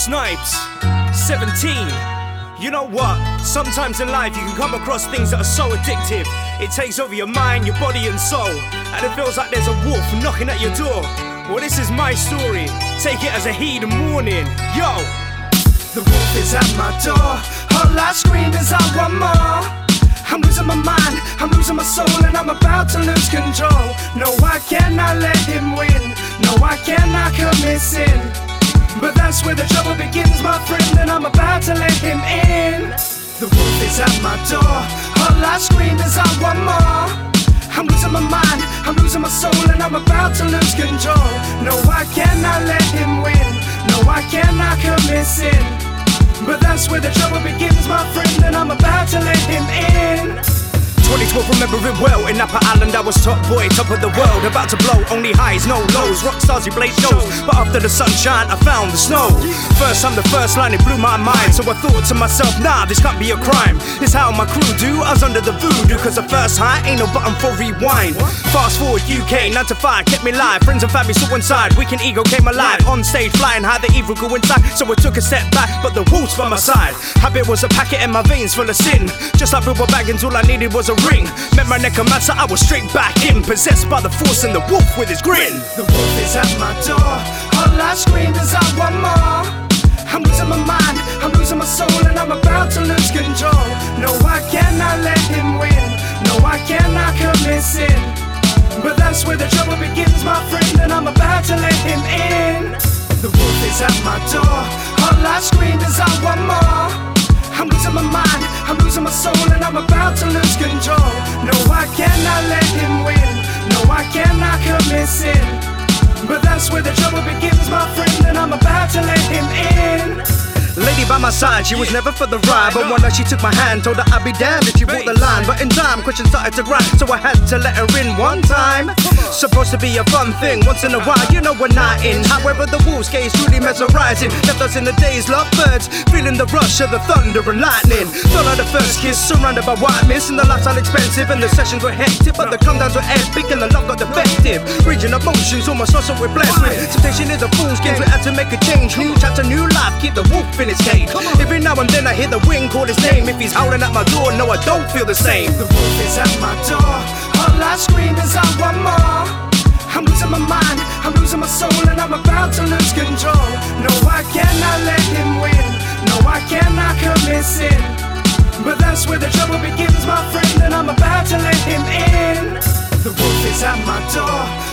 Snybz, 17. You know what? Sometimes in life you can come across things that are so addictive. It takes over your mind, your body, and soul. And it feels like there's a wolf knocking at your door. Well, this is my story. Take it as a heed and warning. Yo! The wolf is at my door. All I scream is I want more. I'm losing my mind, I'm losing my soul, and I'm about to lose control. No, I cannot let him win. No, I cannot commit sin. That's where the trouble begins, my friend, and I'm about to let him in. The wolf is at my door. All I scream is I want more. I'm losing my mind, I'm losing my soul, and I'm about to lose control. No, I cannot let him win. No, I cannot commit sin. But that's where the trouble begins, my friend, and I'm about to let him in. 2012, remember it well. In Napa Island, I was top boy, top of the world. About to blow, only highs, no lows. Rock stars, he played shows. But after the sunshine, I found the snow. First time, the first line, it blew my mind. So I thought to myself, nah, this can't be a crime. This how my crew do. I was under the voodoo, cause the first high ain't no button for rewind. Fast forward, UK, 9 to 5, kept me live. Friends and family so inside. Weekend ego came alive. On stage, flying high, the evil go inside. So I took a step back, but the wolf's by my side. Habit was a packet in my veins full of sin. Just like Bilbo Baggins, all I needed was a ring. Met my matter, I was straight back in, possessed by the force and the wolf with his grin. The wolf is at my door. All I scream is I want more. I'm losing my mind, I'm losing my soul, and I'm about to lose control. No, I cannot let him win. No, I cannot commit sin. But that's where the trouble begins, my friend, and I'm about to let him in. The wolf is at my door. All I scream is I want more. I'm losing my mind, I'm losing my soul, and I'm about to lose control. No, I cannot let him win. No, I cannot commit sin. But that's where the trouble begins, my friend, and I'm about to let him in. Lady by my side, she was never for the ride. But one night she took my hand, told her I'd be damned if she walked the line. But in time, questions started to grind, so I had to let her in one time. Supposed to be a fun thing, once in a while, you know we're not in. However, the wolf's gaze truly mesmerizing. Left us in the days, lovebirds, feeling the rush of the thunder and lightning. Like the first kiss, surrounded by white mist, and the lifestyle expensive, and the sessions were hectic. But the come downs were epic, and the love got defective. Region emotions, almost lost what we're blessed with. Temptation is a fool's game, we had to make a change. New chapter, new life, keep the wolf in its cage. Every now and then I hear the wind call his name. If he's howling at my door, no, I don't feel the same. The wolf is at my door. I scream is I want more. I'm losing my mind, I'm losing my soul, and I'm about to lose control. No, I cannot let him win. No, I cannot commit sin. But that's where the trouble begins, my friend, and I'm about to let him in. The wolf is at my door.